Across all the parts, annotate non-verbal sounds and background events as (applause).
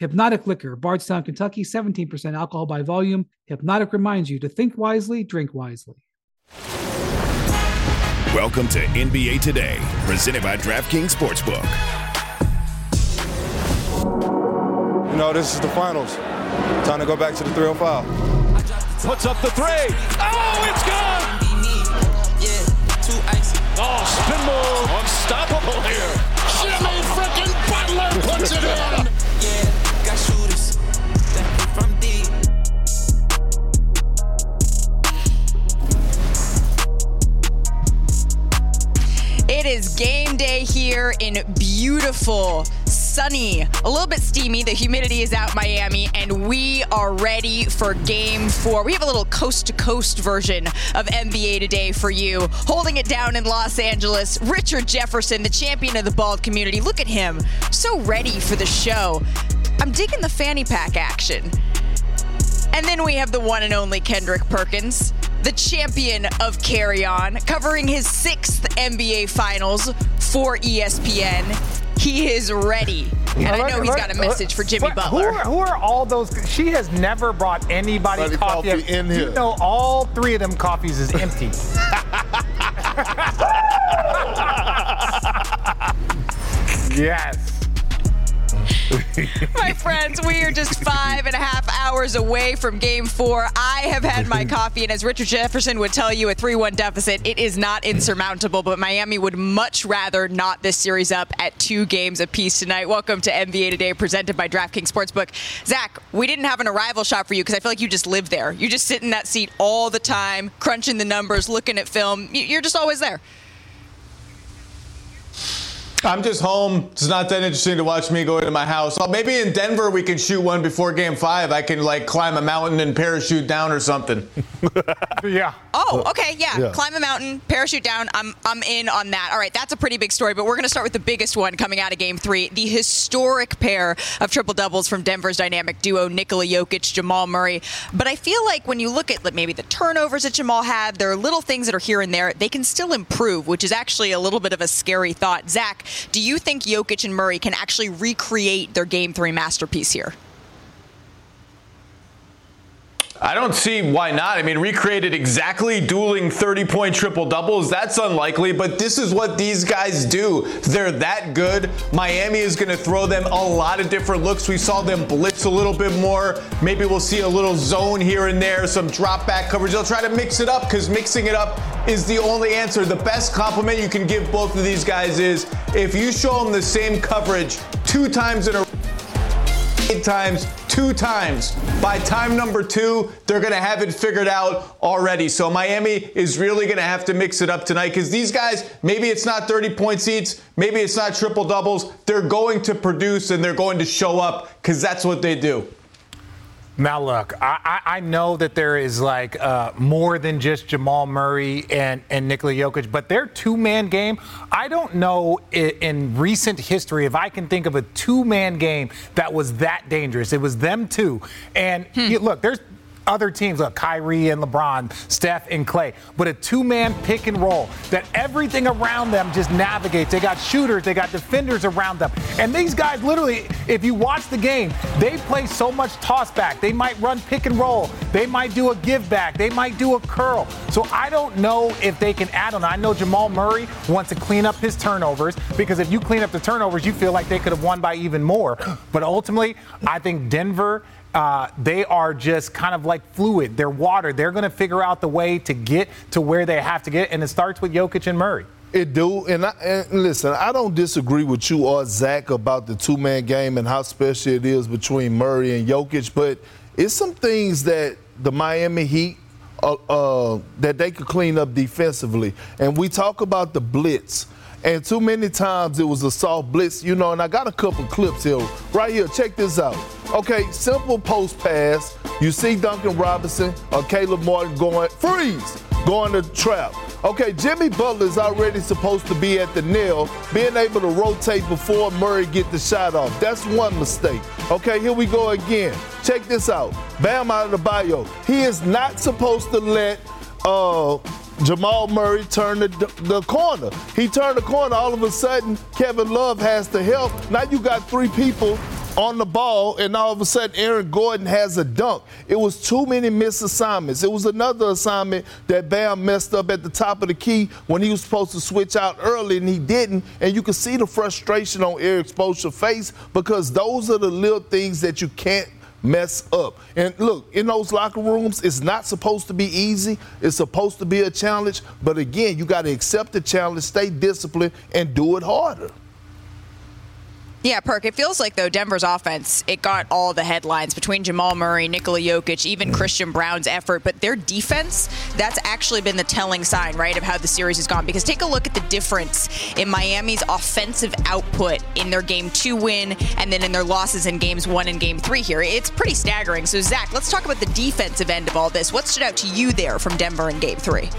Hpnotiq Liquor, Bardstown, Kentucky, 17% alcohol by volume. Hpnotiq reminds you to think wisely, drink wisely. Welcome to NBA Today, presented by DraftKings Sportsbook. You know, this is the finals. Time to go back to the 305. Puts up the three. Oh, it's gone! Oh, spin move. Unstoppable here. Jimmy freaking Butler puts it in. Is game day here in beautiful, sunny, a little bit steamy. The humidity is out Miami, and we are ready for game four. We have a little coast to coast version of NBA today for you. Holding it down in Los Angeles, Richard Jefferson, the champion of the bald community. Look at him, so ready for the show. I'm digging the fanny pack action. And then we have the one and only Kendrick Perkins, the champion of Carry On, covering his sixth NBA Finals for ESPN. He is ready. And I know he's got a message for Jimmy What- Butler. Who are, who are all those? She has never brought anybody Buddy coffee. coffee in here. You know, all three of them coffees is empty. (laughs) yes. (laughs) My friends, we are just five and a half hours away from game four. I have had my (laughs) coffee, and as Richard Jefferson would tell you, a 3 1 deficit, it is not insurmountable, but Miami would much rather not this series up at two games apiece tonight. Welcome to NBA Today, presented by DraftKings Sportsbook. Zach, we didn't have an arrival shot for you because I feel like you just live there. You just sit in that seat all the time, crunching the numbers, looking at film. You're just always there. I'm just home. It's not that interesting to watch me go into my house. Well, maybe in Denver we can shoot one before game five. I can like climb a mountain and parachute down or something. (laughs) Yeah. Oh, okay, yeah. Yeah. Climb a mountain, parachute down. I'm I'm in on that. All right, that's a pretty big story, but we're going to start with the biggest one coming out of Game Three: the historic pair of triple doubles from Denver's dynamic duo Nikola Jokic, Jamal Murray. But I feel like when you look at maybe the turnovers that Jamal had, there are little things that are here and there. They can still improve, which is actually a little bit of a scary thought. Zach, do you think Jokic and Murray can actually recreate their Game Three masterpiece here? I don't see why not. I mean, recreated exactly dueling 30 point triple doubles. That's unlikely, but this is what these guys do. They're that good. Miami is going to throw them a lot of different looks. We saw them blitz a little bit more. Maybe we'll see a little zone here and there, some drop back coverage. They'll try to mix it up because mixing it up is the only answer. The best compliment you can give both of these guys is if you show them the same coverage two times in a eight times, two times. By time number two, they're going to have it figured out already. So Miami is really going to have to mix it up tonight because these guys, maybe it's not 30 point seats, maybe it's not triple doubles. They're going to produce and they're going to show up because that's what they do. Now look, I, I, know that there is like uh, more than just Jamal Murray and, and Nikola Jokic, but their two-man game, I don't know in, in recent history if I can think of a two-man game that was that dangerous. It was them two. And you, look, there's other teams, look, Kyrie and LeBron, Steph and Clay, but a two-man pick and roll that everything around them just navigates. They got shooters, they got defenders around them. And these guys literally, if you watch the game, they play so much toss back. They might run pick and roll. They might do a give back. They might do a curl. So I don't know if they can add on. I know Jamal Murray wants to clean up his turnovers because if you clean up the turnovers, you feel like they could have won by even more. But ultimately, I think Denver uh, they are just kind of like fluid. They're water. They're going to figure out the way to get to where they have to get, and it starts with Jokic and Murray. It do, and, I, and listen, I don't disagree with you or Zach about the two-man game and how special it is between Murray and Jokic, but it's some things that the Miami Heat uh, uh, that they could clean up defensively. And we talk about the blitz, and too many times it was a soft blitz, you know, and I got a couple clips here. Right here, check this out. Okay, simple post pass. You see Duncan Robinson or Caleb Martin going, freeze, going to trap. Okay, Jimmy Butler is already supposed to be at the nail, being able to rotate before Murray get the shot off. That's one mistake. Okay, here we go again. Check this out. Bam Adebayo. He is not supposed to let uh, Jamal Murray turned the, the, corner. He turned the corner. All of a sudden, Kevin Love has to help. Now you got three people on the ball, and all of a sudden Aaron Gordon has a dunk. It was too many missed assignments. It was another assignment that Bam messed up at the top of the key when he was supposed to switch out early, and he didn't. And you can see the frustration on Erik Spoelstra's face because those are the little things that you can't mess up. And look, in those locker rooms, it's not supposed to be easy. It's supposed to be a challenge. But again, you got to accept the challenge, stay disciplined, and do it harder. Yeah, Perk. It feels like though Denver's offense, it got all the headlines between Jamal Murray, Nikola Jokic, even Christian Braun's effort, but their defense, that's actually been the telling sign, right, of how the series has gone. Because take a look at the difference in Miami's offensive output in their game two win and then in their losses in games one and game three here. It's pretty staggering. So Zach, let's talk about the defensive end of all this. What stood out to you there from Denver in game three?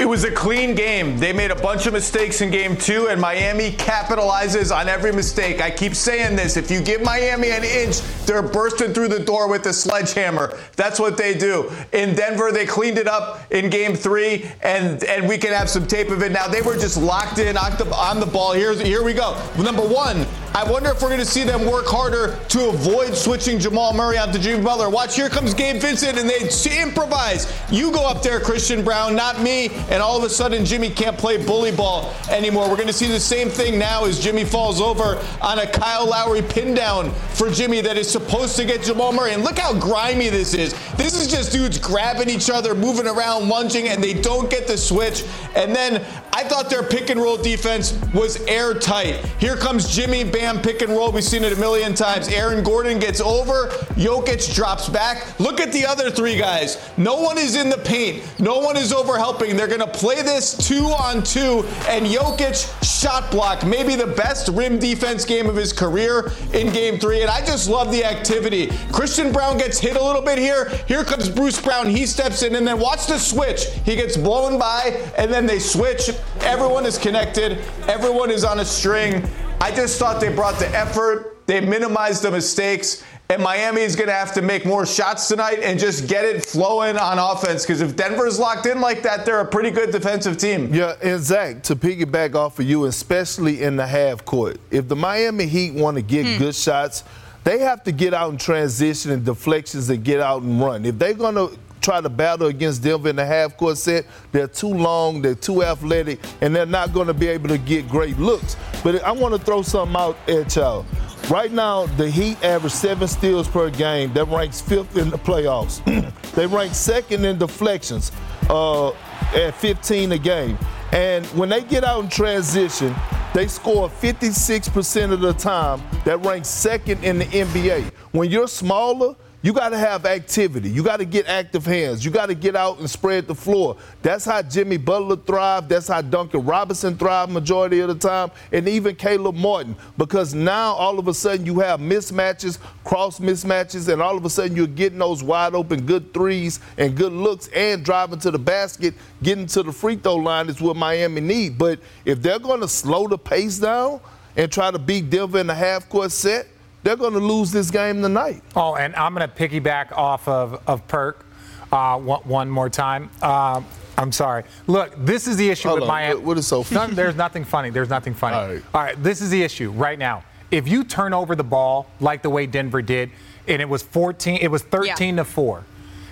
It was a clean game. They made a bunch of mistakes in game two, and Miami capitalizes on every mistake. I keep saying this. If you give Miami an inch, they're bursting through the door with a sledgehammer. That's what they do. In Denver, they cleaned it up in game three, and, and we can have some tape of it now. They were just locked in on the, on the ball. Here's, here we go. Number one, I wonder if we're going to see them work harder to avoid switching Jamal Murray out onto Jimmy Butler. Watch, here comes Gabe Vincent, and they improvise. You go up there, Christian Braun, not me and all of a sudden Jimmy can't play bully ball anymore. We're going to see the same thing now as Jimmy falls over on a Kyle Lowry pin down for Jimmy that is supposed to get Jamal Murray. And look how grimy this is. This is just dudes grabbing each other, moving around, lunging, and they don't get the switch. And then I thought their pick and roll defense was airtight. Here comes Jimmy Bam pick and roll. We've seen it a million times. Aaron Gordon gets over. Jokic drops back. Look at the other three guys. No one is in the paint. No one is over helping. They're going to play this two on two. And Jokic shot block, maybe the best rim defense game of his career in game three. And I just love the activity. Christian Braun gets hit a little bit here. Here comes Bruce Brown. He steps in and then watch the switch. He gets blown by and then they switch. Everyone is connected. Everyone is on a string. I just thought they brought the effort. They minimized the mistakes. And Miami is going to have to make more shots tonight and just get it flowing on offense. Because if Denver's locked in like that, they're a pretty good defensive team. Yeah, and Zach, to piggyback off of you, especially in the half court, if the Miami Heat want to get mm. good shots, they have to get out in transition and deflections and get out and run. If they're going to try to battle against Denver in the half court set. They're too long, they're too athletic, and they're not going to be able to get great looks. But I want to throw something out at y'all. Right now, the Heat average seven steals per game. That ranks fifth in the playoffs. (clears throat) they rank second in deflections uh, at 15 a game. And when they get out in transition, they score 56% of the time. That ranks second in the NBA. When you're smaller, you got to have activity. You got to get active hands. You got to get out and spread the floor. That's how Jimmy Butler thrived. That's how Duncan Robinson thrived majority of the time, and even Caleb Martin. Because now all of a sudden you have mismatches, cross mismatches, and all of a sudden you're getting those wide open good threes and good looks and driving to the basket, getting to the free throw line is what Miami need. But if they're going to slow the pace down and try to beat Denver in the half court set – they're going to lose this game tonight. Oh, and I'm going to piggyback off of, of Perk uh, one, one, more time. Uh, I'm sorry. Look, this is the issue Hold with on. Miami. What is so funny? No, there's nothing funny. There's nothing funny. All right. All right, this is the issue right now. If you turn over the ball like the way Denver did, and it was 14, it was 13 yeah. to 4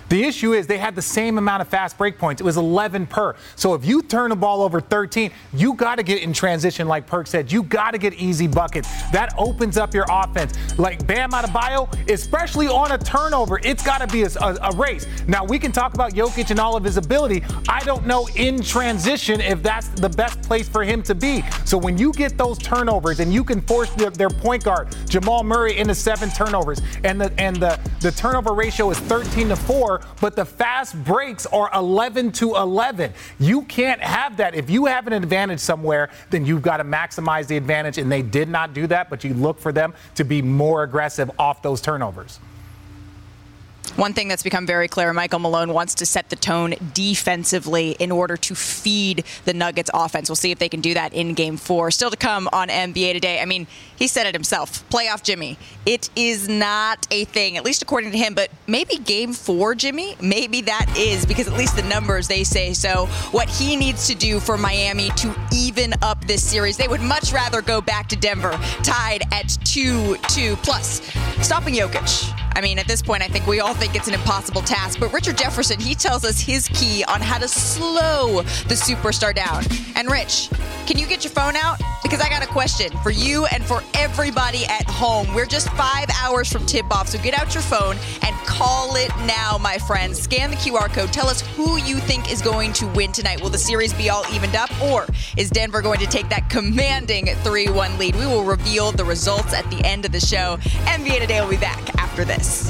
the issue is they had the same amount of fast break points. It was 11 per. So if you turn the ball over 13, you got to get in transition, like Perk said. You got to get easy buckets. That opens up your offense. Like Bam Adebayo, especially on a turnover, it's got to be a, a, a, race. Now, we can talk about Jokic and all of his ability. I don't know in transition if that's the best place for him to be. So when you get those turnovers and you can force their, their point guard, Jamal Murray, into seven turnovers, and the, and the, the turnover ratio is 13 to 4, but the fast breaks are 11 to 11. You can't have that. If you have an advantage somewhere, then you've got to maximize the advantage, and they did not do that, but you look for them to be more aggressive off those turnovers. One thing that's become very clear Michael Malone wants to set the tone defensively in order to feed the Nuggets offense. We'll see if they can do that in game four. Still to come on NBA today. I mean, he said it himself playoff Jimmy. It is not a thing, at least according to him, but maybe game four, Jimmy, maybe that is because at least the numbers they say so. What he needs to do for Miami to even up this series, they would much rather go back to Denver tied at 2 2 plus. Stopping Jokic. I mean, at this point, I think we all think it's an impossible task. But Richard Jefferson, he tells us his key on how to slow the superstar down. And Rich, can you get your phone out? Because I got a question for you and for everybody at home. We're just five hours from tip off, so get out your phone and call it now, my friends. Scan the QR code. Tell us who you think is going to win tonight. Will the series be all evened up, or is Denver going to take that commanding 3 1 lead? We will reveal the results at the end of the show. NBA Today will be back after this.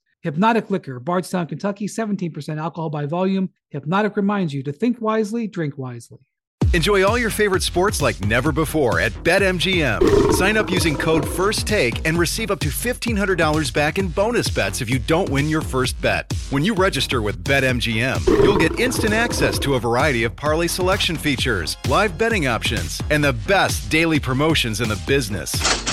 Hpnotiq Liquor, Bardstown, Kentucky, 17% alcohol by volume. Hpnotiq reminds you to think wisely, drink wisely. Enjoy all your favorite sports like never before at BetMGM. Sign up using code FIRSTTAKE and receive up to $1,500 back in bonus bets if you don't win your first bet. When you register with BetMGM, you'll get instant access to a variety of parlay selection features, live betting options, and the best daily promotions in the business.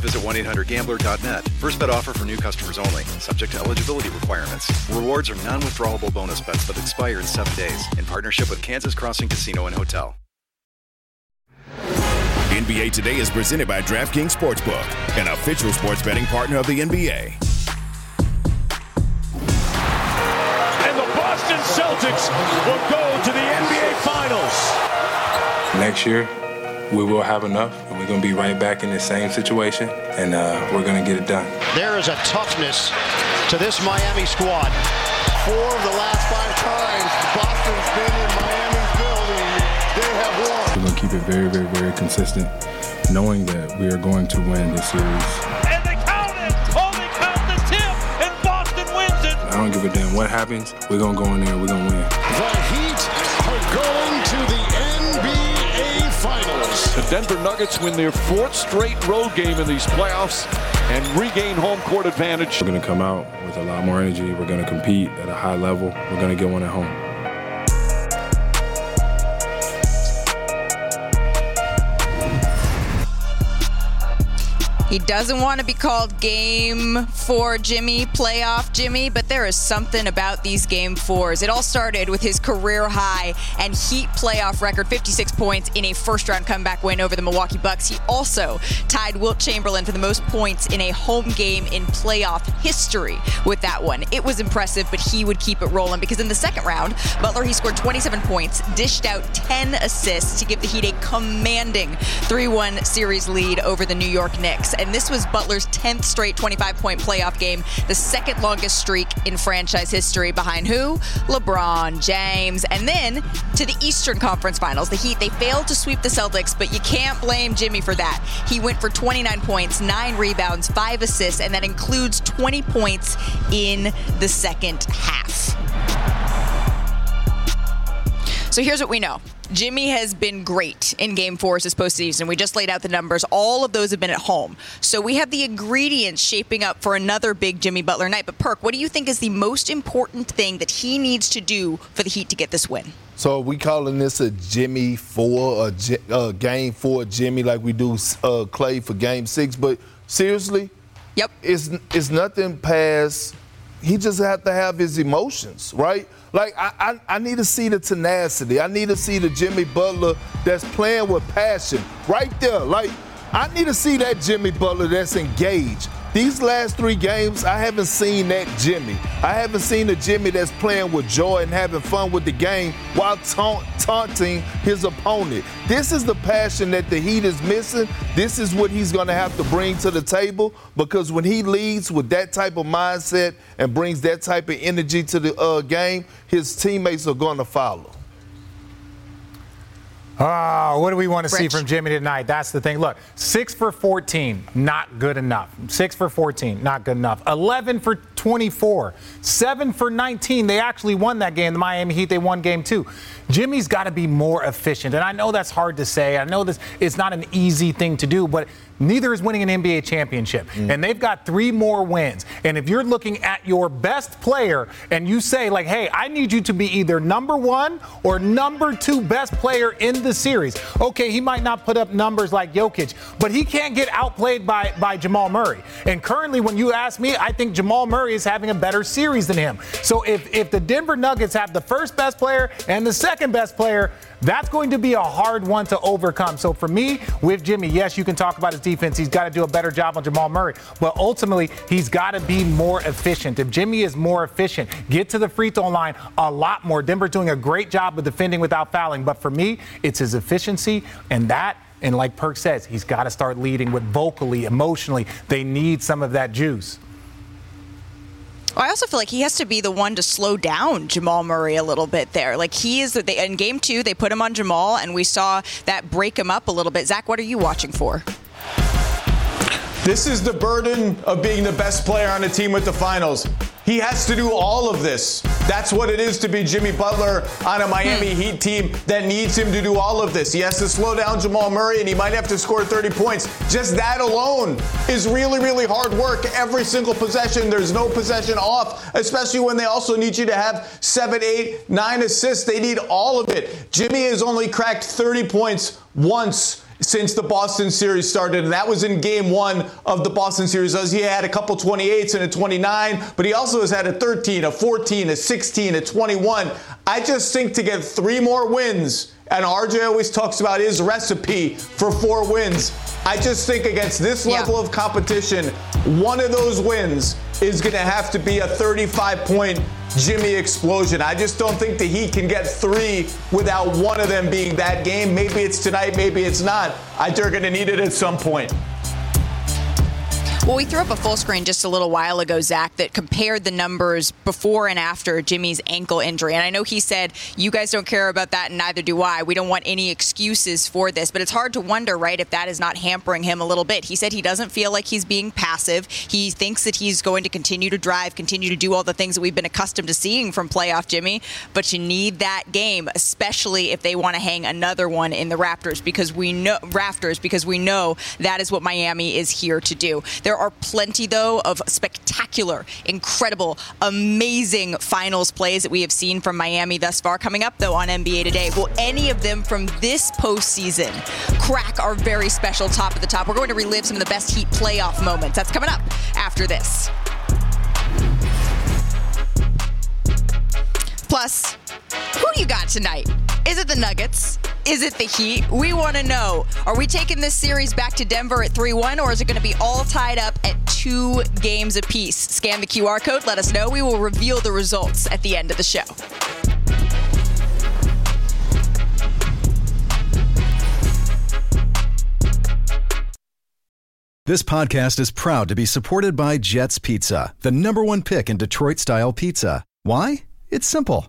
visit 1-800-GAMBLER.net. First bet offer for new customers only. Subject to eligibility requirements. Rewards are non-withdrawable bonus bets that expire in seven days. In partnership with Kansas Crossing Casino and Hotel. NBA Today is presented by DraftKings Sportsbook, an official sports betting partner of the NBA. And the Boston Celtics will go to the NBA Finals. Next year, we will have enough, and we're going to be right back in the same situation, and uh, we're going to get it done. There is a toughness to this Miami squad. Four of the last five times Boston's been in Miami's building, they have won. We're going to keep it very, very, very consistent, knowing that we are going to win this series. And they count it! Oh, they count the tip, and Boston wins it! I don't give a damn what happens. We're going to go in there, we're going to win. The Denver Nuggets win their fourth straight road game in these playoffs and regain home court advantage. We're going to come out with a lot more energy. We're going to compete at a high level. We're going to get one at home. He doesn't want to be called game four Jimmy, playoff Jimmy, but there is something about these game fours. It all started with his career high and Heat playoff record 56 points in a first round comeback win over the Milwaukee Bucks. He also tied Wilt Chamberlain for the most points in a home game in playoff history with that one. It was impressive, but he would keep it rolling because in the second round, Butler, he scored 27 points, dished out 10 assists to give the Heat a commanding 3 1 series lead over the New York Knicks and this was Butler's 10th straight 25 point playoff game, the second longest streak in franchise history behind who? LeBron James. And then to the Eastern Conference Finals, the Heat, they failed to sweep the Celtics, but you can't blame Jimmy for that. He went for 29 points, nine rebounds, five assists, and that includes 20 points in the second half. So here's what we know. Jimmy has been great in game fours this postseason. We just laid out the numbers. All of those have been at home. So we have the ingredients shaping up for another big Jimmy Butler night. But Perk, what do you think is the most important thing that he needs to do for the Heat to get this win? So are we calling this a Jimmy four, a, a game four Jimmy like we do uh, Clay for game six? But seriously, yep, it's it's nothing past. He just have to have his emotions, right? Like I, I, I need to see the tenacity. I need to see the Jimmy Butler that's playing with passion right there. Like I need to see that Jimmy Butler that's engaged. These last three games, I haven't seen that Jimmy. I haven't seen the Jimmy that's playing with joy and having fun with the game while taunt, taunting his opponent. This is the passion that the Heat is missing. This is what he's going to have to bring to the table because when he leads with that type of mindset and brings that type of energy to the uh, game, his teammates are going to follow. Oh, what do we want to Rich. see from Jimmy tonight? That's the thing. Look, six for 14, not good enough. Six for 14, not good enough. 11 for 24, seven for 19. They actually won that game. The Miami Heat, they won game two. Jimmy's got to be more efficient. And I know that's hard to say. I know this it's not an easy thing to do, but neither is winning an NBA championship. Mm. And they've got three more wins. And if you're looking at your best player and you say, like, hey, I need you to be either number one or number two best player in the series. Okay, he might not put up numbers like Jokic, but he can't get outplayed by, by Jamal Murray. And currently, when you ask me, I think Jamal Murray is having a better series than him. So if, if the Denver Nuggets have the first best player and the second best player, that's going to be a hard one to overcome. So for me, with Jimmy, yes, you can talk about his defense. He's got to do a better job on Jamal Murray, but ultimately, he's got to be more efficient. If Jimmy is more efficient, get to the free throw line a lot more. Denver's doing a great job of defending without fouling, but for me, it's his efficiency, and that and like Perk says, he's got to start leading with vocally, emotionally. They need some of that juice. I also feel like he has to be the one to slow down Jamal Murray a little bit there. Like he is they, in game two, they put him on Jamal, and we saw that break him up a little bit. Zach, what are you watching for? This is the burden of being the best player on a team with the finals. He has to do all of this. That's what it is to be Jimmy Butler on a Miami hmm. Heat team that needs him to do all of this. He has to slow down Jamal Murray and he might have to score 30 points. Just that alone is really, really hard work. Every single possession, there's no possession off, especially when they also need you to have seven, eight, nine assists. They need all of it. Jimmy has only cracked 30 points once since the Boston series started, and that was in game one of the Boston series. As he had a couple 28s and a 29, but he also has had a 13, a 14, a 16, a 21. I just think to get three more wins, and RJ always talks about his recipe for four wins. I just think against this level yeah. of competition, one of those wins is going to have to be a 35 point Jimmy explosion. I just don't think the Heat can get three without one of them being that game. Maybe it's tonight, maybe it's not. I think they're going to need it at some point. Well, we threw up a full screen just a little while ago, Zach, that compared the numbers before and after Jimmy's ankle injury. And I know he said, you guys don't care about that, and neither do I. We don't want any excuses for this. But it's hard to wonder, right, if that is not hampering him a little bit. He said he doesn't feel like he's being passive. He thinks that he's going to continue to drive, continue to do all the things that we've been accustomed to seeing from playoff Jimmy. But you need that game, especially if they want to hang another one in the Raptors, because we know Rafters, because we know that is what Miami is here to do. There are plenty, though, of spectacular, incredible, amazing finals plays that we have seen from Miami thus far. Coming up, though, on NBA Today, will any of them from this postseason crack our very special top of the top? We're going to relive some of the best Heat playoff moments. That's coming up after this. Plus, who you got tonight? Is it the Nuggets? Is it the Heat? We want to know. Are we taking this series back to Denver at 3 1, or is it going to be all tied up at two games apiece? Scan the QR code, let us know. We will reveal the results at the end of the show. This podcast is proud to be supported by Jets Pizza, the number one pick in Detroit style pizza. Why? It's simple.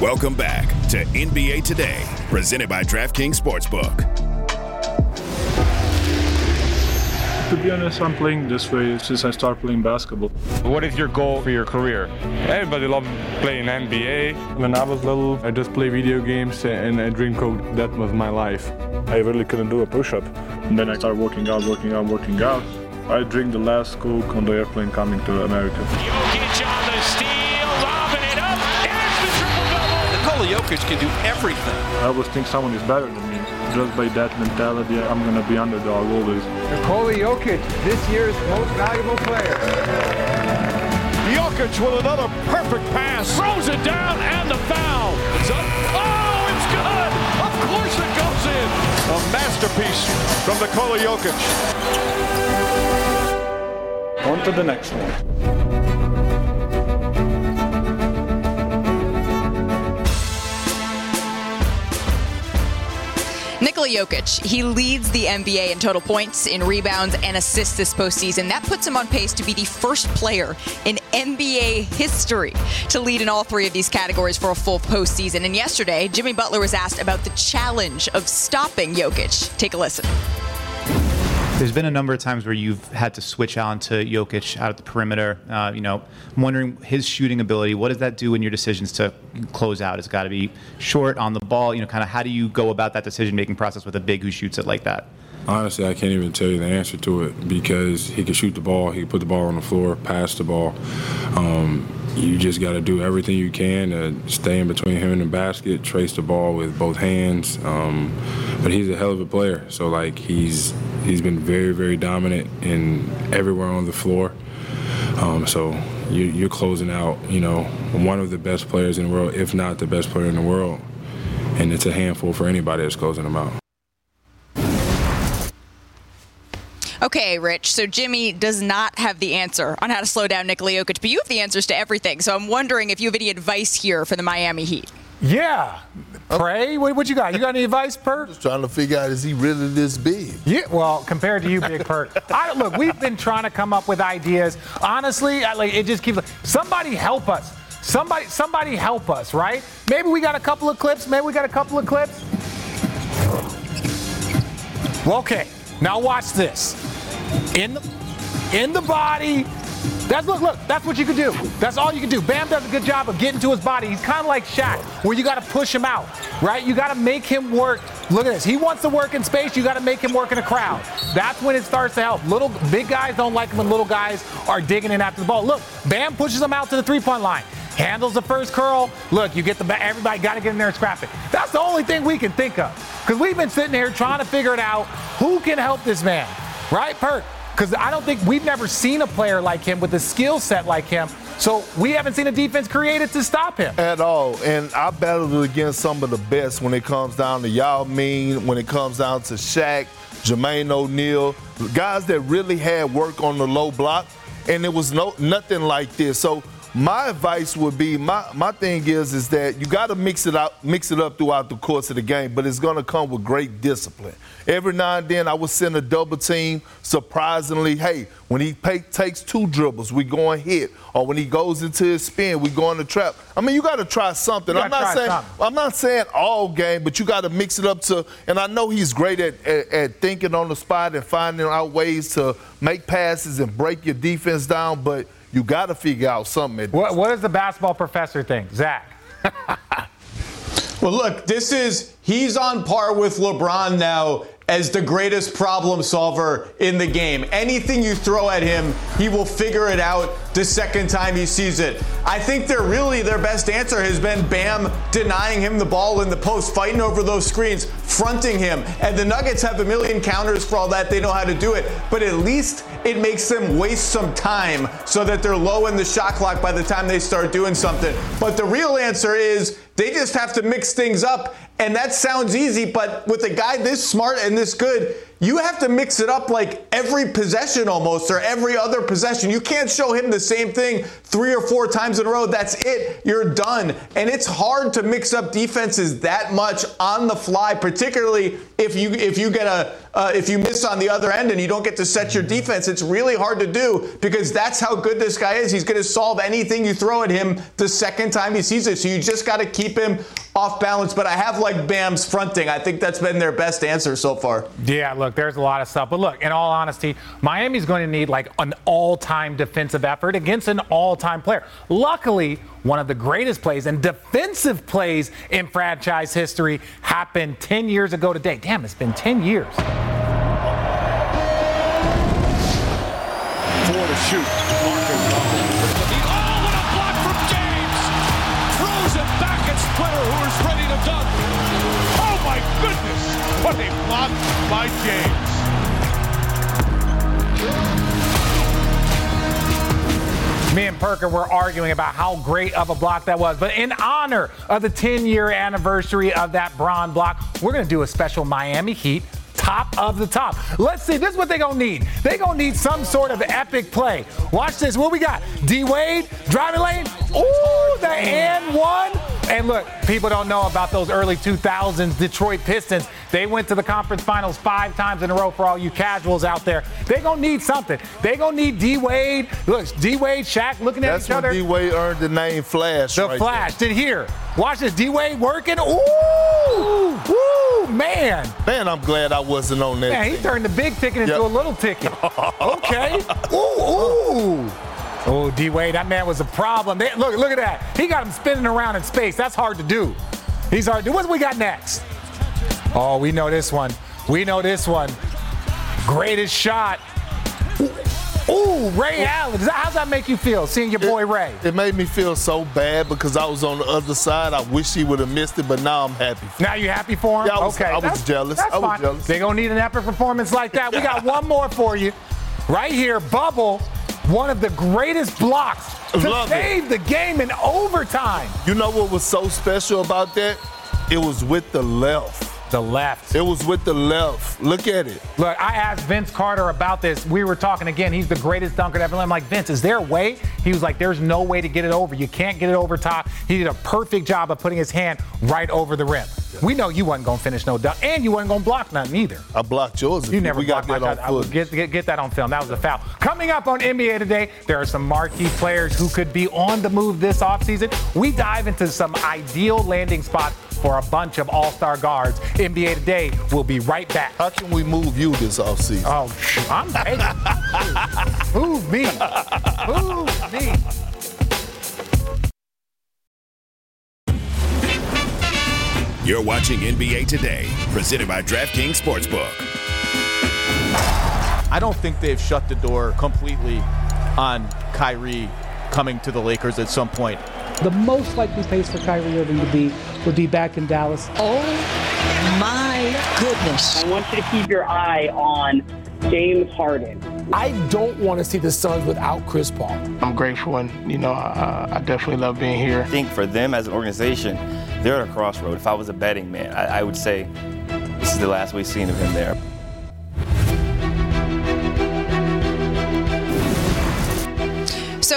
Welcome back to NBA Today, presented by DraftKings Sportsbook. To be honest, I'm playing this way since I started playing basketball. What is your goal for your career? Everybody loves playing NBA. When I was little, I just play video games and I dream code. That was my life. I really couldn't do a push-up. And then I started working out, working out, working out. I drank the last Coke on the airplane coming to America. Nikola Jokic can do everything. I always think someone is better than me. Just by that mentality, I'm going to be underdog always. Nikola Jokic, this year's most valuable player. Jokic with another perfect pass. Throws it down and the foul. It's up. Oh, it's good. Of course it goes in. A masterpiece from Nikola Jokic. On to the next one. Nikola Jokic, he leads the NBA in total points, in rebounds, and assists this postseason. That puts him on pace to be the first player in NBA history to lead in all three of these categories for a full postseason. And yesterday, Jimmy Butler was asked about the challenge of stopping Jokic. Take a listen. There's been a number of times where you've had to switch on to Jokic out at the perimeter. Uh, you know, I'm wondering his shooting ability. What does that do in your decisions to close out? It's got to be short on the ball. You know, kind of how do you go about that decision-making process with a big who shoots it like that? Honestly, I can't even tell you the answer to it because he can shoot the ball, he can put the ball on the floor, pass the ball. Um, you just got to do everything you can to stay in between him and the basket, trace the ball with both hands. Um, but he's a hell of a player. So like he's he's been very very dominant in everywhere on the floor. Um, so you, you're closing out, you know, one of the best players in the world, if not the best player in the world, and it's a handful for anybody that's closing them out. Okay, Rich. So Jimmy does not have the answer on how to slow down Nikola Jokic, but you have the answers to everything. So I'm wondering if you have any advice here for the Miami Heat. Yeah. Pray? What, what you got? You got any advice, Perk? Just trying to figure out is he really this big? Yeah, well, compared to you, Big Perk. I, look, we've been trying to come up with ideas. Honestly, I, like it just keeps. Somebody help us. Somebody, somebody help us, right? Maybe we got a couple of clips. Maybe we got a couple of clips. Well, okay. Now watch this. In the, in the body. That's look, look. That's what you can do. That's all you can do. Bam does a good job of getting to his body. He's kind of like Shaq, where you got to push him out, right? You got to make him work. Look at this. He wants to work in space. You got to make him work in a crowd. That's when it starts to help. Little big guys don't like when little guys are digging in after the ball. Look, Bam pushes him out to the three-point line. Handles the first curl. Look, you get the ba- everybody got to get in there and scrap it. That's the only thing we can think of because we've been sitting here trying to figure it out. Who can help this man, right? Perk. Because I don't think we've never seen a player like him with a skill set like him. So we haven't seen a defense created to stop him. At all. And I battled against some of the best when it comes down to Yao Ming, when it comes down to Shaq, Jermaine O'Neal, guys that really had work on the low block, and it was no nothing like this. So my advice would be my, my thing is is that you got to mix it out mix it up throughout the course of the game but it's going to come with great discipline. Every now and then i would send a double team surprisingly hey when he pay, takes two dribbles we go and hit or when he goes into his spin we go in the trap. I mean you got to try something. I'm not saying something. i'm not saying all game but you got to mix it up to and i know he's great at, at, at thinking on the spot and finding out ways to make passes and break your defense down but you got to figure out something. What, what does the basketball professor think, Zach? Well, look, this is he's on par with LeBron now as the greatest problem solver in the game. Anything you throw at him, he will figure it out the second time he sees it. I think they're really their best answer has been Bam denying him the ball in the post, fighting over those screens, fronting him. And the Nuggets have a million counters for all that. They know how to do it. But at least it makes them waste some time so that they're low in the shot clock by the time they start doing something. But the real answer is they just have to mix things up. And that sounds easy, but with a guy this smart and this good, you have to mix it up like every possession almost or every other possession. You can't show him the same thing three or four times in a row. That's it. You're done. And it's hard to mix up defenses that much on the fly, particularly if you if you get a uh, if you miss on the other end and you don't get to set your defense. It's really hard to do because that's how good this guy is. He's going to solve anything you throw at him the second time he sees it. So you just got to keep him off balance. But I have like Bam's fronting. I think that's been their best answer so far. Yeah, look, there's a lot of stuff. But look, in all honesty, Miami's going to need like an all time defensive effort against an all time player. Luckily, one of the greatest plays and defensive plays in franchise history happened 10 years ago today. Damn, it's been 10 years. Four to shoot. By James. Me and Perker were arguing about how great of a block that was. But in honor of the 10 year anniversary of that Bron block, we're going to do a special Miami Heat top of the top. Let's see. This is what they're going to need. They're going to need some sort of epic play. Watch this. What we got? D Wade, driving lane. Ooh, the and one. And look, people don't know about those early 2000s Detroit Pistons. They went to the conference finals five times in a row for all you casuals out there. They're going to need something. They're going to need D Wade. Look, D Wade, Shaq looking at That's each when other. D Wade earned the name Flash. The right flash. Did here, watch this. D Wade working. Ooh, man. I'm glad I wasn't on that. Man, he team. turned the big ticket into Yep. a little ticket. (laughs) Okay. Ooh, ooh. Oh, D Wade, that man was a problem. They- look, look at that. He got him spinning around in space. That's hard to do. He's hard to do. What we got next? Oh, we know this one. We know this one. Greatest shot. Ooh, Ray Allen. Does that- How's that make you feel, seeing your boy Ray? It made me feel so bad because I was on the other side. I wish he would have missed it, but now I'm happy. Now you're happy for him? Yeah, I was- okay. I was that's- jealous. That's I was fine. jealous. They're gonna need an epic performance like that. We got (laughs) one more for you. Right here, Bubble, one of the greatest blocks to Love it. save the game in overtime. You know what was so special about that? It was with the left. The left. It was with the left. Look at it. Look, I asked Vince Carter about this. We were talking again. He's the greatest dunker ever. I'm like, Vince, is there a way? He was like, there's no way to get it over. You can't get it over top. He did a perfect job of putting his hand right over the rim. We know you wasn't gonna finish no dunk, and you wasn't gonna block nothing either. I blocked yours. You never we got blocked that my on. I would foot. Get, get, get that on film. That was a foul. Coming up on NBA Today, there are some marquee players who could be on the move this offseason. We dive into some ideal landing spots for a bunch of all-star guards. NBA Today will be right back. How can we move you this offseason? Oh, I'm ready. (laughs) move me. Move me. You're watching NBA Today, presented by DraftKings Sportsbook. I don't think they've shut the door completely on Kyrie coming to the Lakers at some point. The most likely place for Kyrie Irving to be would be back in Dallas. Oh my goodness. I want you to keep your eye on James Harden. I don't want to see the Suns without Chris Paul. I'm grateful and, you know, I, I definitely love being here. I think for them as an organization, they're at a crossroad. If I was a betting man, I, I would say this is the last we've seen of him there.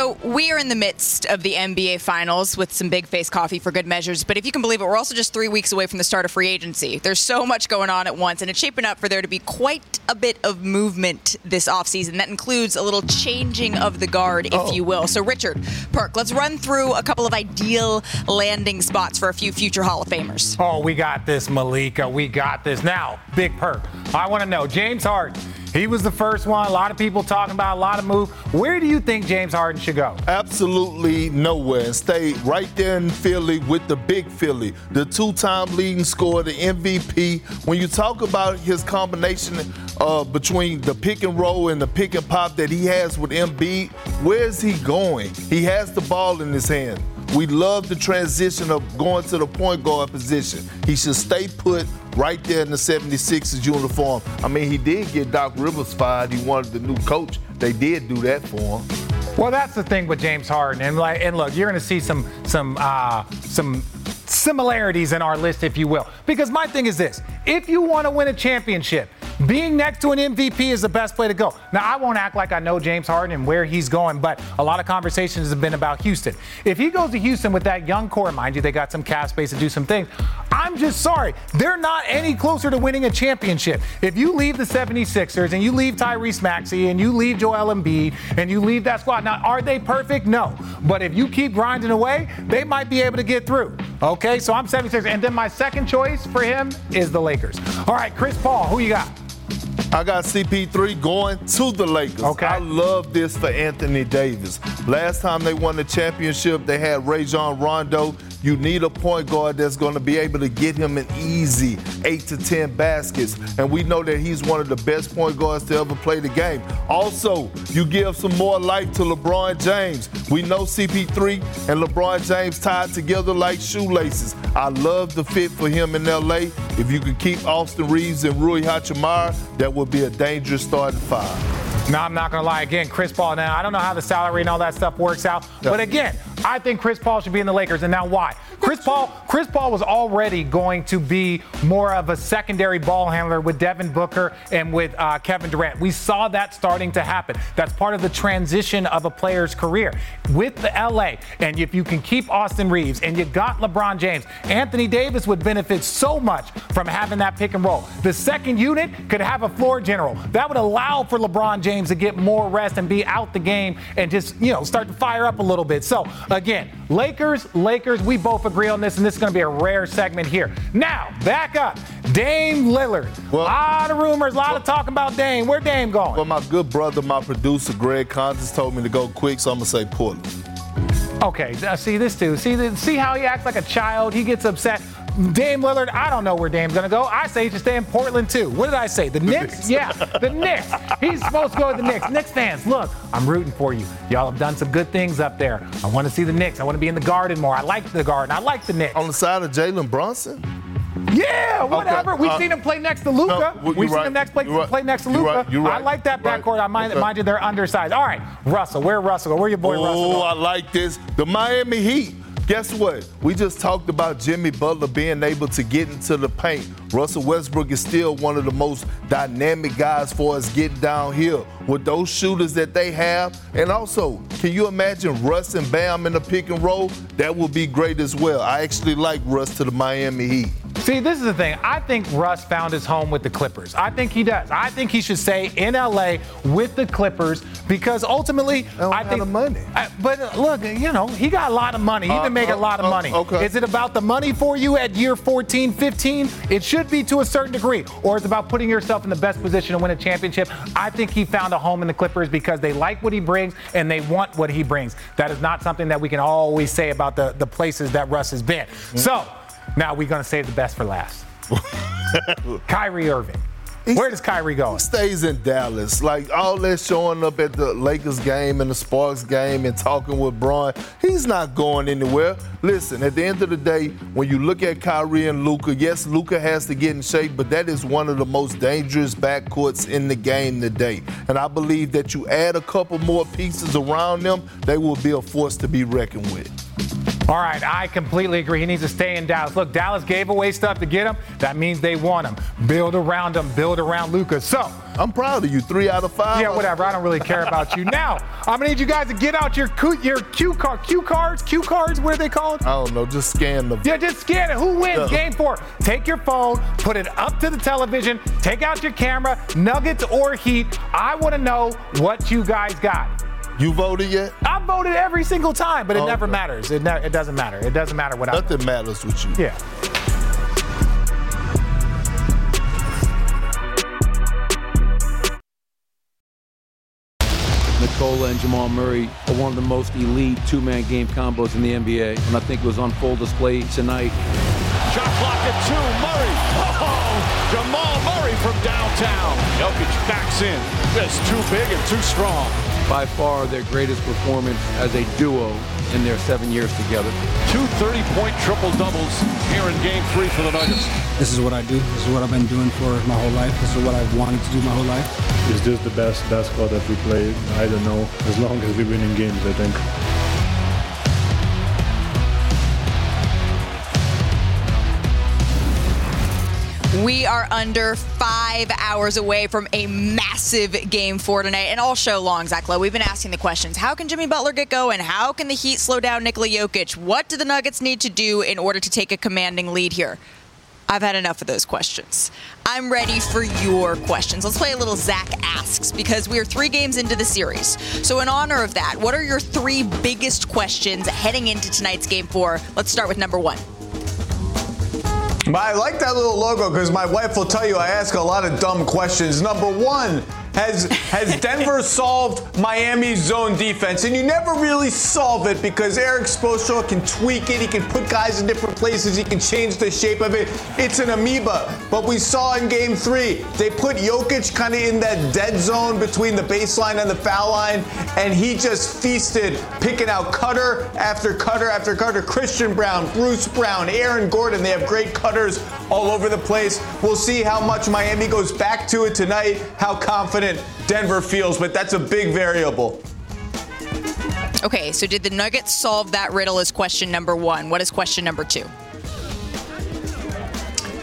So we are in the midst of the NBA Finals with some big face coffee for good measures. But if you can believe it, we're also just three weeks away from the start of free agency. There's so much going on at once, and it's shaping up for there to be quite a bit of movement this offseason. That includes a little changing of the guard, if Oh. you will. So Richard Perk, let's run through a couple of ideal landing spots for a few future Hall of Famers. Oh, we got this, Malika. We got this. Now, big perk. I want to know, James Harden, He was the first one. A lot of people talking about a lot of move. Where do you think James Harden should go? Absolutely nowhere. And stay right there in Philly with the big Philly, the two-time leading scorer, the MVP. When you talk about his combination uh, between the pick and roll and the pick and pop that he has with Embiid, where's he going? He has the ball in his hand. We love the transition of going to the point guard position. He should stay put right there in the 76ers uniform. I mean, he did get Doc Rivers fired. He wanted the new coach. They did do that for him. Well, that's the thing with James Harden, and like, and look, you're going to see some some uh, some similarities in our list, if you will. Because my thing is this: if you want to win a championship, being next to an MVP is the best way to go. Now, I won't act like I know James Harden and where he's going, but a lot of conversations have been about Houston. If he goes to Houston with that young core, mind you, they got some cap space to do some things. I'm just sorry. They're not any closer to winning a championship. If you leave the 76ers and you leave Tyrese Maxey and you leave Joel Embiid and you leave that squad, now, are they perfect? No. But if you keep grinding away, they might be able to get through. Okay, so I'm 76. And then my second choice for him is the Lakers. All right, Chris Paul, who you got? Thank you. I got CP3 going to the Lakers. Okay. I love this for Anthony Davis. Last time they won the championship, they had Rajon Rondo. You need a point guard that's going to be able to get him an easy eight to 10 baskets. And we know that he's one of the best point guards to ever play the game. Also, you give some more life to LeBron James. We know CP3 and LeBron James tied together like shoelaces. I love the fit for him in LA. If you could keep Austin Reaves and Rui Hachimura, that would be a dangerous starting five. No, I'm not going to lie. Again, Chris Paul. Now, I don't know how the salary and all that stuff works out, but again, I think Chris Paul should be in the Lakers. And now, why? Chris Paul. Chris Paul was already going to be more of a secondary ball handler with Devin Booker and with uh, Kevin Durant. We saw that starting to happen. That's part of the transition of a player's career with the LA. And if you can keep Austin Reaves and you got LeBron James, Anthony Davis would benefit so much from having that pick and roll. The second unit could have a floor general. That would allow for LeBron James to get more rest and be out the game and just, you know, start to fire up a little bit. So, again, Lakers, Lakers, we both agree on this, and this is going to be a rare segment here. Now, back up. Dame Lillard. a lot of rumors, a lot of talking about Dame. Where Dame going? Well, my good brother, my producer, Greg Contis, told me to go quick, so I'm going to say Portland. Okay, uh, see this too. See, see how he acts like a child. He gets upset. Dame Lillard, I don't know where Dame's gonna go. I say he should stay in Portland too. What did I say? The Knicks? Yeah, the Knicks. He's supposed to go to the Knicks. Knicks fans, look, I'm rooting for you. Y'all have done some good things up there. I want to see the Knicks. I want to be in the Garden more. I like the Garden. I like the Knicks. On the side of Jalen Brunson? Yeah, whatever. Okay, We've uh, seen him play next to Luka. no, We've you're seen him next play, right. play next to Luka. right. I like that Right. backcourt. I mind, Okay. mind you, they're undersized. All right, Russell. Where Russell? go? Where your boy Russell? Oh. I like this. The Miami Heat. Guess what? We just talked about Jimmy Butler being able to get into the paint. Russell Westbrook is still one of the most dynamic guys for us getting downhill with those shooters that they have. And also, can you imagine Russ and Bam in the pick and roll? That would be great as well. I actually like Russ to the Miami Heat. See, this is the thing. I think Russ found his home with the Clippers. I think he does. I think he should stay in LA with the Clippers because ultimately, I think the money. I- but uh, look, you know, he got a lot of money. He Uh, can make a uh, lot of uh, money. okay. Is it about the money for you at year 14, 15? It should be to a certain degree. Or it's about putting yourself in the best position to win a championship. I think he found a home in the Clippers because they like what he brings and they want what he brings. That is not something that we can always say about the, the places that Russ has been. So now we're going to save the best for last. (laughs) Kyrie Irving. Where does Kyrie go? stays in Dallas. Like all that showing up at the Lakers game and the Sparks game and talking with Bron, he's not going anywhere. Listen, at the end of the day, when you look at Kyrie and Luka, yes, Luka has to get in shape, but that is one of the most dangerous backcourts in the game today. And I believe that you add a couple more pieces around them, they will be a force to be reckoned with. All right, I completely agree. He needs to stay in Dallas. Look, Dallas gave away stuff to get him. That means they want him. Build around him, build around Luka. So, I'm proud of you. Three out of five. yeah, whatever. I don't really care about you. (laughs) Now, I'm gonna need you guys to get out your Q, your Q card, Q cards, Q cards. What are they called? I don't know. Just scan them. Yeah, just scan it. Who wins? Yeah. Game four. Take your phone, put it up to the television, take out your camera, Nuggets or Heat. I want to know what you guys got. You voted yet? I voted every single time, but it Oh, never okay. matters. It, ne- it doesn't matter. It doesn't matter what I. Nothing matters with you. Yeah. Nikola and Jamal Murray are one of the most elite two-man game combos in the NBA, and I think it was on full display tonight. Shot clock at two. Murray. Oh, Jamal Murray from downtown. Jokic backs in. Just too big and too strong. By far their greatest performance as a duo in their seven years together. Two 30-point triple-doubles here in Game 3 for the Nuggets. This is what I do. This is what I've been doing for my whole life. This is what I've wanted to do my whole life. It's just the best basketball that we played. I don't know, as long as we win in games, I think. We are under five hours away from a massive game four tonight. And all show long, Zach Lowe, we've been asking the questions. How can Jimmy Butler get going? How can the Heat slow down Nikola Jokic? What do the Nuggets need to do in order to take a commanding lead here? I've had enough of those questions. I'm ready for your questions. Let's play a little Zach Asks because we are three games into the series. So, in honor of that, what are your three biggest questions heading into tonight's game four? Let's start with number one. I like that little logo because my wife will tell you I ask a lot of dumb questions. Number one, has has Denver (laughs) solved Miami's zone defense? And you never really solve it because Erik Spoelstra can tweak it. He can put guys in different places. He can change the shape of it. It's an amoeba. But we saw in Game Three they put Jokic kind of in that dead zone between the baseline and the foul line, and he just feasted, picking out cutter after cutter after cutter. Christian Braun, Bruce Brown, Aaron Gordon. They have great cutters all over the place. We'll see how much Miami goes back to it tonight. How confident Denver feels, but that's a big variable. Okay, so did the Nuggets solve that riddle? Is question number one. What is question number two?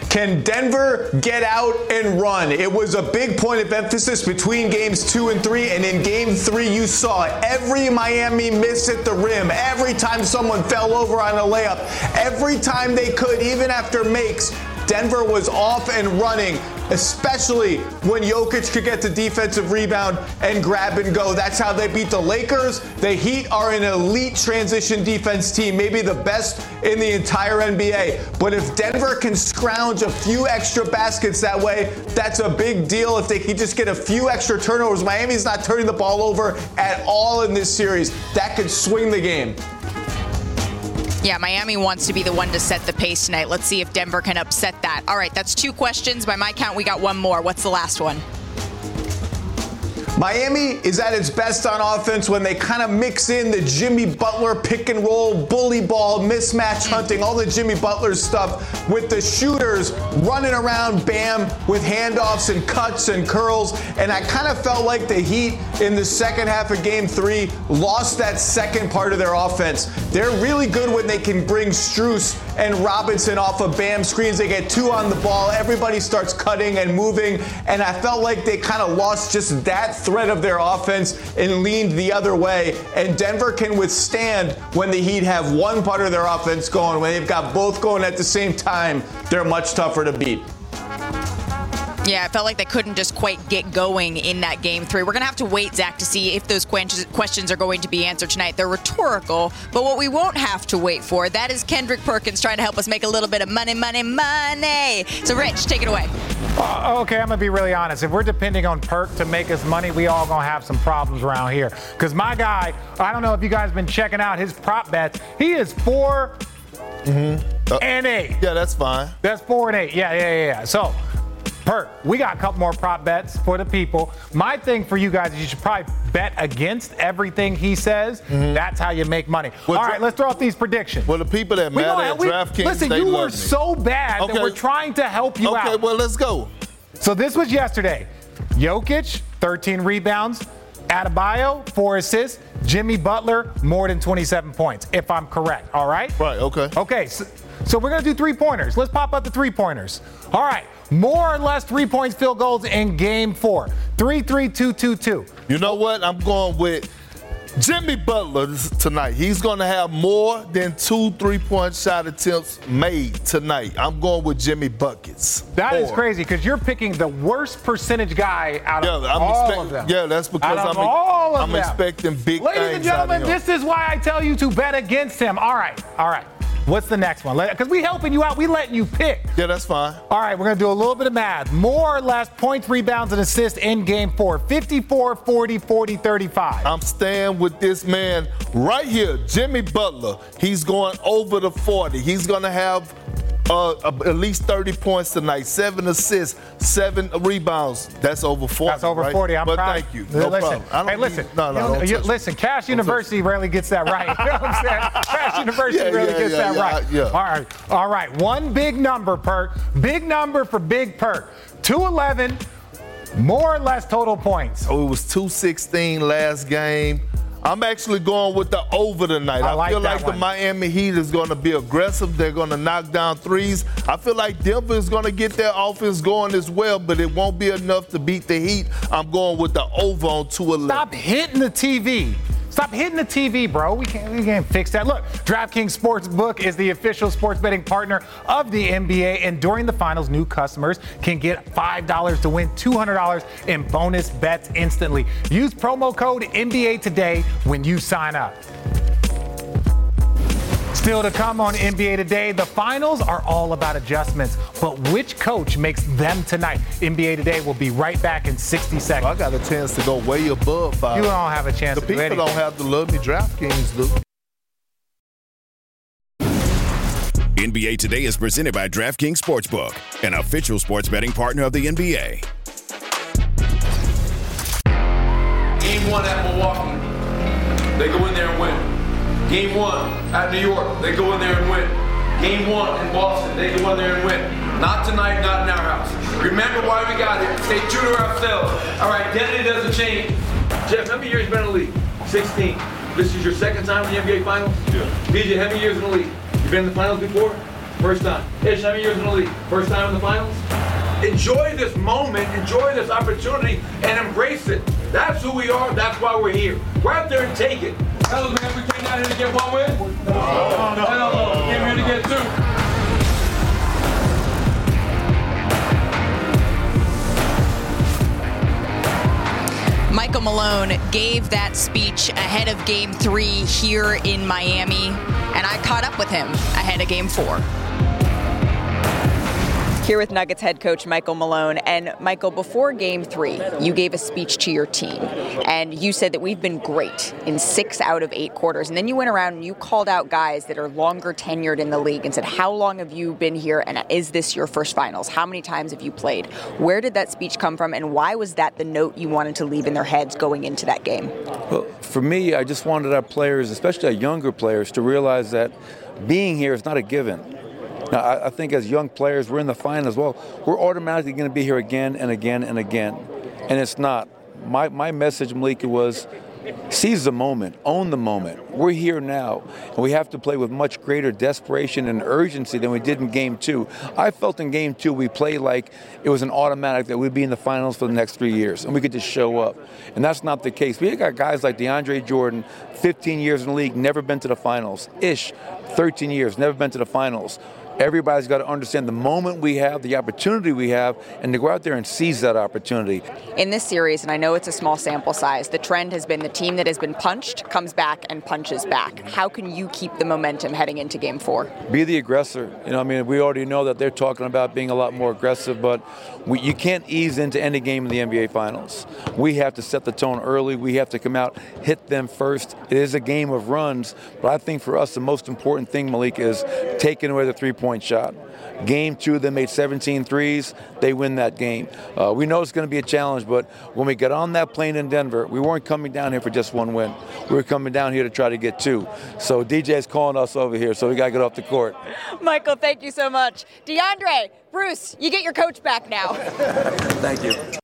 Can Denver get out and run? It was a big point of emphasis between games two and three. And in game three, you saw every Miami miss at the rim, every time someone fell over on a layup, every time they could, even after makes. Denver was off and running, especially when Jokic could get the defensive rebound and grab and go. That's how they beat the Lakers. The Heat are an elite transition defense team, maybe the best in the entire NBA. But if Denver can scrounge a few extra baskets that way, that's a big deal. If they can just get a few extra turnovers, Miami's not turning the ball over at all in this series. That could swing the game. Yeah, Miami wants to be the one to set the pace tonight. Let's see if Denver can upset that. All right, that's two questions. By my count, we got one more. What's the last one? Miami is at its best on offense when they kind of mix in the Jimmy Butler pick and roll, bully ball, mismatch hunting, all the Jimmy Butler stuff with the shooters running around Bam with handoffs and cuts and curls. And I kind of felt like the Heat in the second half of game three lost that second part of their offense. They're really good when they can bring Strus and Robinson off of Bam screens. They get two on the ball. Everybody starts cutting and moving. And I felt like they kind of lost just that threat of their offense and leaned the other way. And Denver can withstand when the Heat have one part of their offense going. When they've got both going at the same time, they're much tougher to beat. Yeah, I felt like they couldn't just quite get going in that game three. We're going to have to wait, Zach, to see if those questions are going to be answered tonight. They're rhetorical, but what we won't have to wait for, that is Kendrick Perkins trying to help us make a little bit of money, money, money. So, Rich, take it away. Uh, okay, I'm gonna be really honest. If we're depending on Perk to make us money, we all gonna have some problems around here. Cause my guy, I don't know if you guys been checking out his prop bets. He is 4 Mm-hmm. and eight. Yeah, that's fine. That's four and eight. Yeah, yeah, yeah. yeah. So, Perk, we got a couple more prop bets for the people. My thing for you guys is you should probably bet against everything he says. That's how you make money. Mm-hmm. Well, All dra- right, let's throw out these predictions. Well, the people that gonna- at DraftKings, Listen, you were me. so bad that we're trying to help you out. Okay, well, let's go. So this was yesterday. Jokic, 13 rebounds. Adebayo, four assists. Jimmy Butler, more than 27 points, if I'm correct. All right? Right, okay. Okay, so, so we're going to do three pointers. Let's pop up the three pointers. All right, more or less three points, field goals in game four. Three, three, two, two, two. You know what? I'm going with Jimmy Butler tonight. He's going to have more than two three-point shot attempts made tonight. I'm going with Jimmy Buckets. That is Four. crazy because you're picking the worst percentage guy out of Yeah, I'm all expect- of them. yeah, that's because I'm- all of I'm them. expecting big Ladies and things out of gentlemen, this is why I tell you to bet against him. All right, all right. What's the next one? Because we helping you out. We letting you pick. Yeah, that's fine. All right, we're going to do a little bit of math. More or less points, rebounds, and assists in game four 54, 40, 40, 35. I'm staying with this man right here, Jimmy Butler. He's going over the 40. He's going to have uh, at least 30 points tonight, seven assists, seven rebounds. That's over 40. That's over right? 40. I'm but proud. thank you. No listen, problem. hey, listen. Need, no, no, you don't you, listen. Cash Don't University rarely gets that right. (laughs) you know what I'm saying? Cash (laughs) University Yeah, really yeah, gets yeah, that yeah, right. yeah. All right. All right. One big number, Perk. Big number for Big Perk. 211, more or less total points. Oh, it was 216 last game. I'm actually going with the over tonight. I I, like feel like one. the Miami Heat is going to be aggressive. They're going to knock down threes. I feel like Denver is going to get their offense going as well, but it won't be enough to beat the Heat. I'm going with the over on 211. Stop hitting the TV. Stop hitting the TV, bro. We can't, we can't fix that. Look, DraftKings Sportsbook is the official sports betting partner of the NBA, and during the finals, new customers can get $5 to win $200 in bonus bets instantly. Use promo code NBA today when you sign up. Still to come on NBA Today, the finals are all about adjustments, but which coach makes them tonight? NBA Today will be right back in 60 seconds. I got a chance to go way above five. You don't have a chance The to do people anything. don't have to love me. DraftKings do. NBA Today is presented by DraftKings Sportsbook, an official sports betting partner of the NBA. Game one at Milwaukee, they go in there and win. Game one at New York, they go in there and win. Game one in Boston, they go in there and win. Not tonight, not in our house. Remember why we got here. Stay true to ourselves. Our identity doesn't change. Jeff, how many years you been in the league? 16. This is your second time in the NBA Finals? Yeah. DJ, how many years in the league? You've been in the finals before? First time. Ish, how many years in the league? First time in the finals? Enjoy this moment, enjoy this opportunity, and embrace it. That's who we are, that's why we're here. Go out there and take it. Hell, man, we came down here to get one win? No, no, no. Hell no, we came here to get two. Michael Malone gave that speech ahead of game three here in Miami, and I caught up with him ahead of game four. Here with Nuggets head coach Michael Malone. And Michael, before game three, you gave a speech to your team, and you said that we've been great in six out of eight quarters. And then you went around and you called out guys that are longer tenured in the league and said, How long have you been here, and is this your first finals? How many times have you played? Where did that speech come from, and why was that the note you wanted to leave in their heads going into that game? Well, for me, I just wanted our players, especially our younger players, to realize that being here is not a given. Now, I, I think as young players, we're in the finals. Well, we're automatically going to be here again and again and again, and it's not. My my message, Malika, was seize the moment, own the moment. We're here now, and we have to play with much greater desperation and urgency than we did in Game Two. I felt in Game Two we played like it was an automatic that we'd be in the finals for the next three years, and we could just show up. And that's not the case. We got guys like DeAndre Jordan, 15 years in the league, never been to the finals. Ish, 13 years, never been to the finals. Everybody's got to understand the moment we have, the opportunity we have, and to go out there and seize that opportunity. In this series, and I know it's a small sample size, the trend has been the team that has been punched comes back and punches back. How can you keep the momentum heading into game four? Be the aggressor. You know, I mean, we already know that they're talking about being a lot more aggressive, but we, you can't ease into any game in the NBA Finals. We have to set the tone early. We have to come out, hit them first. It is a game of runs, but I think for us, the most important thing, Malik, is taking away the three point shot. Game two, they made 17 threes. They win that game. Uh, we know it's going to be a challenge, but when we got on that plane in Denver, we weren't coming down here for just one win. We were coming down here to try to get two. So DJ's calling us over here, so we got to get off the court. Michael, thank you so much. DeAndre, Bruce, you get your coach back now. (laughs) Thank you.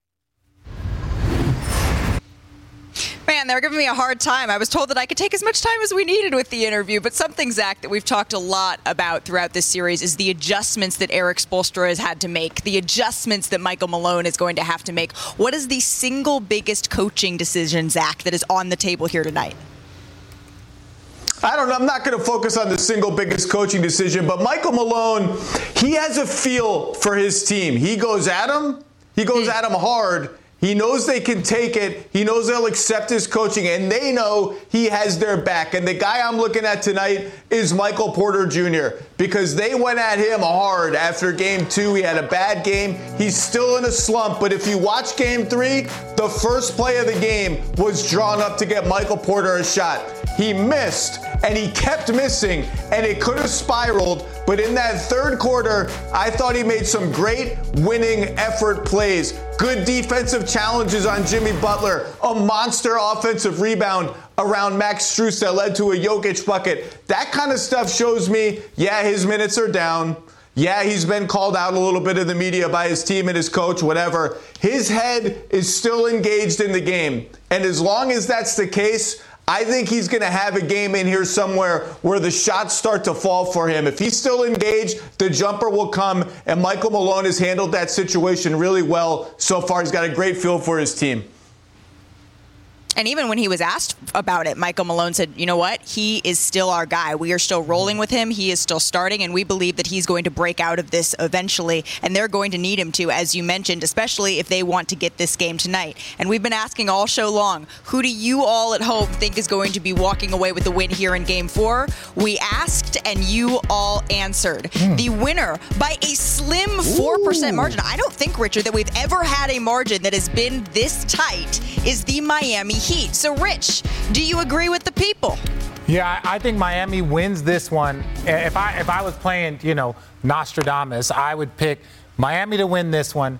Man, they were giving me a hard time. I was told that I could take as much time as we needed with the interview, but something, Zach, that we've talked a lot about throughout this series is the adjustments that Erik Spoelstra has had to make, the adjustments that Michael Malone is going to have to make. What is the single biggest coaching decision, Zach, that is on the table here tonight? I don't know. I'm not going to focus on the single biggest coaching decision, but Michael Malone, he has a feel for his team. He goes at him, he goes hmm. at him hard. He knows they can take it. He knows they'll accept his coaching, and they know he has their back. And the guy I'm looking at tonight is Michael Porter Jr. because they went at him hard after game two. He had a bad game. He's still in a slump, but if you watch game three, the first play of the game was drawn up to get Michael Porter a shot. He missed and he kept missing, and it could have spiraled. But in that third quarter, I thought he made some great winning effort plays. Good defensive challenges on Jimmy Butler, a monster offensive rebound around Max Strus that led to a Jokic bucket. That kind of stuff shows me, yeah, his minutes are down. Yeah, he's been called out a little bit in the media by his team and his coach, whatever. His head is still engaged in the game. And as long as that's the case, I think he's going to have a game in here somewhere where the shots start to fall for him. If he's still engaged, the jumper will come, and Michael Malone has handled that situation really well so far. He's got a great feel for his team. And even when he was asked about it, Michael Malone said, you know what? He is still our guy. We are still rolling with him. He is still starting, and we believe that he's going to break out of this eventually. And they're going to need him to, as you mentioned, especially if they want to get this game tonight. And we've been asking all show long who do you all at home think is going to be walking away with the win here in game four? We asked, and you all answered. Mm. The winner by a slim 4% Ooh. margin. I don't think, Richard, that we've ever had a margin that has been this tight is the Miami Heat. So, Rich, do you agree with the people? Yeah, I think Miami wins this one. If I if I was playing, you know, Nostradamus, I would pick Miami to win this one.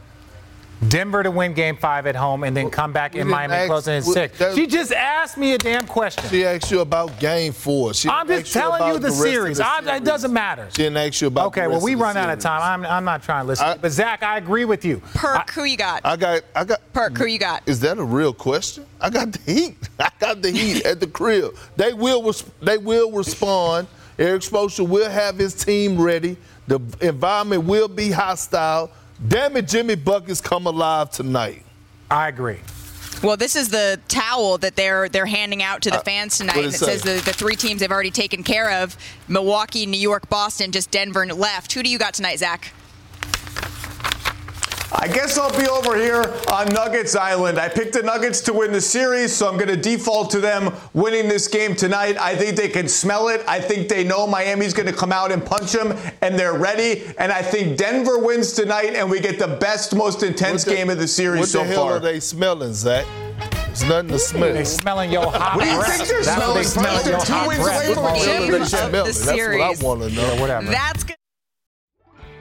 Denver to win game five at home and then come back in Miami ask, closing in six. She just asked me a damn question. She asked you about game four. She I'm just telling you, you the, the series. The series. it doesn't matter. She didn't ask you about Okay, well, we run out of time. I'm, I'm not trying to listen. I, but, Zach, I agree with you. Perk, I, who you got? I got, I got. Perk, who you got? Is that a real question? I got the Heat. (laughs) I got the Heat at the crib. They will, they will respond. Erik Spoelstra will have his team ready. The environment will be hostile. Damn it, Jimmy Buckets come alive tonight. I agree. Well, this is the towel that they're they're handing out to the uh, fans tonight, and it say? says the, the three teams they've already taken care of: Milwaukee, New York, Boston. Just Denver left. Who do you got tonight, Zach? I guess I'll be over here on Nuggets Island. I picked the Nuggets to win the series, so I'm going to default to them winning this game tonight. I think they can smell it. I think they know Miami's going to come out and punch them, and they're ready. And I think Denver wins tonight, and we get the best, most intense the, game of the series so far. What the hell are they smelling, Zach? It's nothing to smell. They smelling your hot What do you think they're That's smelling? They smelling your hot breath. That's what I want to know. Yeah, whatever. That's good.